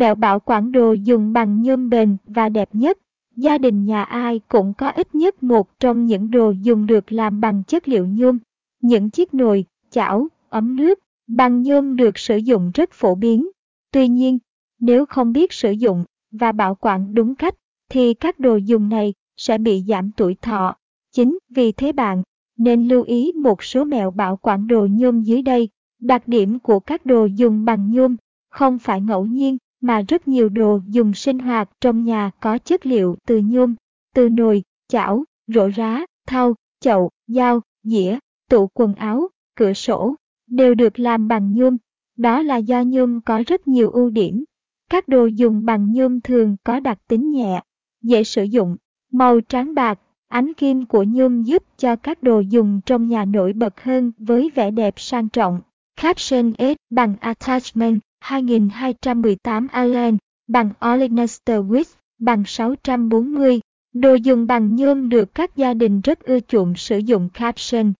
Mẹo bảo quản đồ dùng bằng nhôm bền và đẹp nhất. Gia đình nhà ai cũng có ít nhất một trong những đồ dùng được làm bằng chất liệu nhôm. Những chiếc nồi, chảo, ấm nước bằng nhôm được sử dụng rất phổ biến. Tuy nhiên, nếu không biết sử dụng và bảo quản đúng cách, thì các đồ dùng này sẽ bị giảm tuổi thọ. Chính vì thế bạn nên lưu ý một số mẹo bảo quản đồ nhôm dưới đây. Đặc điểm của các đồ dùng bằng nhôm không phải ngẫu nhiên mà rất nhiều đồ dùng sinh hoạt trong nhà có chất liệu từ nhôm, từ nồi, chảo, rổ rá, thau, chậu, dao, dĩa, tủ quần áo, cửa sổ, đều được làm bằng nhôm. Đó là do nhôm có rất nhiều ưu điểm. Các đồ dùng bằng nhôm thường có đặc tính nhẹ, dễ sử dụng, màu trắng bạc, ánh kim của nhôm giúp cho các đồ dùng trong nhà nổi bật hơn với vẻ đẹp sang trọng. Caption S bằng Attachment 2218 Allen bằng Olenester Wix, bằng 640. Đồ dùng bằng nhôm được các gia đình rất ưa chuộng sử dụng caption.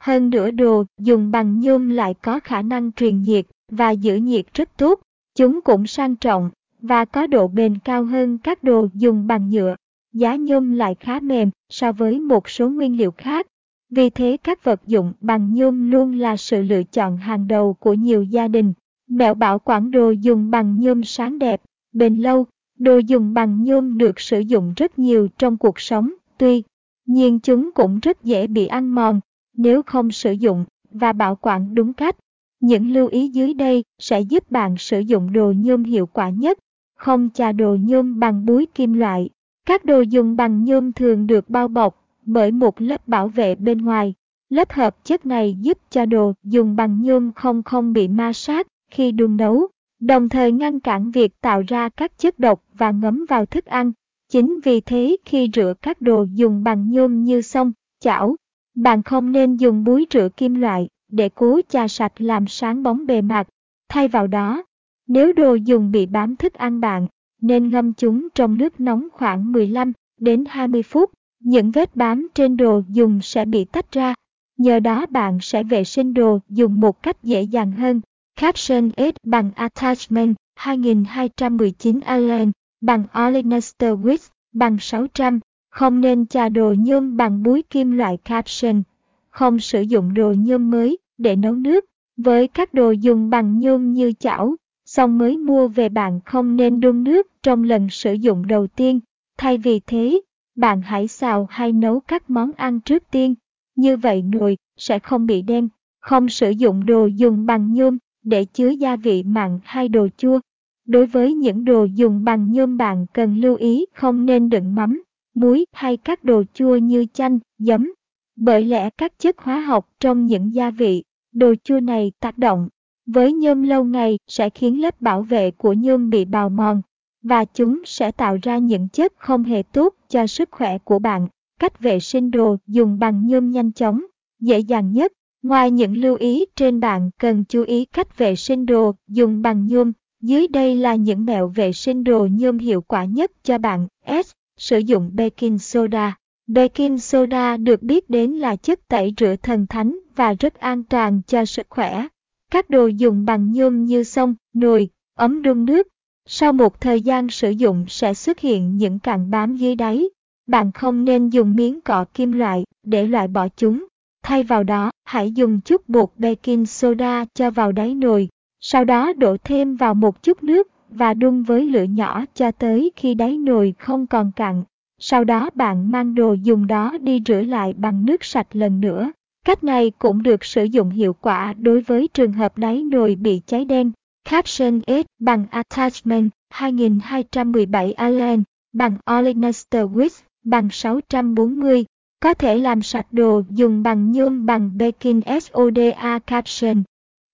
Hơn nữa đồ dùng bằng nhôm lại có khả năng truyền nhiệt và giữ nhiệt rất tốt. Chúng cũng sang trọng và có độ bền cao hơn các đồ dùng bằng nhựa. Giá nhôm lại khá mềm so với một số nguyên liệu khác. Vì thế các vật dụng bằng nhôm luôn là sự lựa chọn hàng đầu của nhiều gia đình. Mẹo bảo quản đồ dùng bằng nhôm sáng đẹp, bền lâu. Đồ dùng bằng nhôm được sử dụng rất nhiều trong cuộc sống, tuy nhiên chúng cũng rất dễ bị ăn mòn nếu không sử dụng và bảo quản đúng cách. Những lưu ý dưới đây sẽ giúp bạn sử dụng đồ nhôm hiệu quả nhất. Không chà đồ nhôm bằng búi kim loại. Các đồ dùng bằng nhôm thường được bao bọc bởi một lớp bảo vệ bên ngoài. Lớp hợp chất này giúp cho đồ dùng bằng nhôm không không bị ma sát khi đun nấu, đồng thời ngăn cản việc tạo ra các chất độc và ngấm vào thức ăn. Chính vì thế khi rửa các đồ dùng bằng nhôm như xông, chảo, bạn không nên dùng búi rửa kim loại để cố chà sạch làm sáng bóng bề mặt. Thay vào đó, nếu đồ dùng bị bám thức ăn bạn, nên ngâm chúng trong nước nóng khoảng 15 đến 20 phút. Những vết bám trên đồ dùng sẽ bị tách ra. Nhờ đó bạn sẽ vệ sinh đồ dùng một cách dễ dàng hơn. Caption S bằng Attachment 2219 Allen bằng Olenester Width bằng 600. Không nên chà đồ nhôm bằng búi kim loại caption. Không sử dụng đồ nhôm mới để nấu nước. Với các đồ dùng bằng nhôm như chảo, xong mới mua về bạn không nên đun nước trong lần sử dụng đầu tiên. Thay vì thế, bạn hãy xào hay nấu các món ăn trước tiên. Như vậy nồi sẽ không bị đen. Không sử dụng đồ dùng bằng nhôm để chứa gia vị mặn hay đồ chua. Đối với những đồ dùng bằng nhôm bạn cần lưu ý không nên đựng mắm, muối hay các đồ chua như chanh, giấm. Bởi lẽ các chất hóa học trong những gia vị, đồ chua này tác động với nhôm lâu ngày sẽ khiến lớp bảo vệ của nhôm bị bào mòn và chúng sẽ tạo ra những chất không hề tốt cho sức khỏe của bạn. Cách vệ sinh đồ dùng bằng nhôm nhanh chóng, dễ dàng nhất. Ngoài những lưu ý trên bạn cần chú ý cách vệ sinh đồ dùng bằng nhôm. Dưới đây là những mẹo vệ sinh đồ nhôm hiệu quả nhất cho bạn. S. Sử dụng baking soda. Baking soda được biết đến là chất tẩy rửa thần thánh và rất an toàn cho sức khỏe. Các đồ dùng bằng nhôm như sông, nồi, ấm đun nước. Sau một thời gian sử dụng sẽ xuất hiện những cặn bám dưới đáy. Bạn không nên dùng miếng cọ kim loại để loại bỏ chúng. Thay vào đó, hãy dùng chút bột baking soda cho vào đáy nồi. Sau đó đổ thêm vào một chút nước và đun với lửa nhỏ cho tới khi đáy nồi không còn cặn. Sau đó bạn mang đồ dùng đó đi rửa lại bằng nước sạch lần nữa. Cách này cũng được sử dụng hiệu quả đối với trường hợp đáy nồi bị cháy đen. Caption S bằng Attachment 2217 Allen bằng Olenester Width bằng 640. Có thể làm sạch đồ dùng bằng nhôm bằng baking soda caption.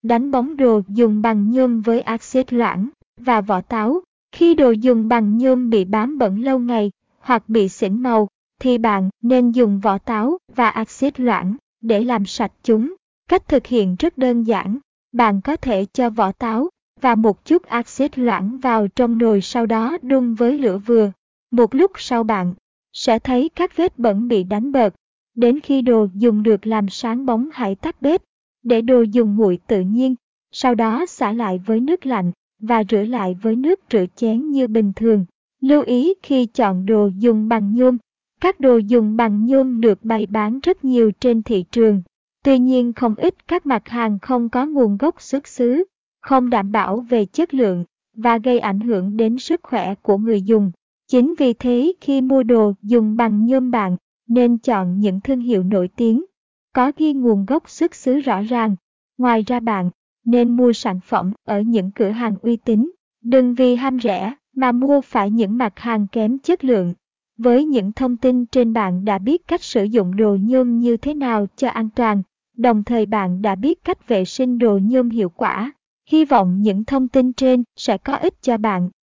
Đánh bóng đồ dùng bằng nhôm với axit loãng và vỏ táo. Khi đồ dùng bằng nhôm bị bám bẩn lâu ngày hoặc bị xỉn màu, thì bạn nên dùng vỏ táo và axit loãng để làm sạch chúng. Cách thực hiện rất đơn giản. Bạn có thể cho vỏ táo và một chút axit loãng vào trong nồi sau đó đun với lửa vừa. Một lúc sau bạn sẽ thấy các vết bẩn bị đánh bợt. Đến khi đồ dùng được làm sáng bóng hãy tắt bếp, để đồ dùng nguội tự nhiên, sau đó xả lại với nước lạnh và rửa lại với nước rửa chén như bình thường. Lưu ý khi chọn đồ dùng bằng nhôm. Các đồ dùng bằng nhôm được bày bán rất nhiều trên thị trường. Tuy nhiên không ít các mặt hàng không có nguồn gốc xuất xứ, không đảm bảo về chất lượng và gây ảnh hưởng đến sức khỏe của người dùng. Chính vì thế khi mua đồ dùng bằng nhôm bạn nên chọn những thương hiệu nổi tiếng, có ghi nguồn gốc xuất xứ rõ ràng. Ngoài ra bạn nên mua sản phẩm ở những cửa hàng uy tín. Đừng vì ham rẻ mà mua phải những mặt hàng kém chất lượng. Với những thông tin trên bạn đã biết cách sử dụng đồ nhôm như thế nào cho an toàn, đồng thời bạn đã biết cách vệ sinh đồ nhôm hiệu quả. Hy vọng những thông tin trên sẽ có ích cho bạn.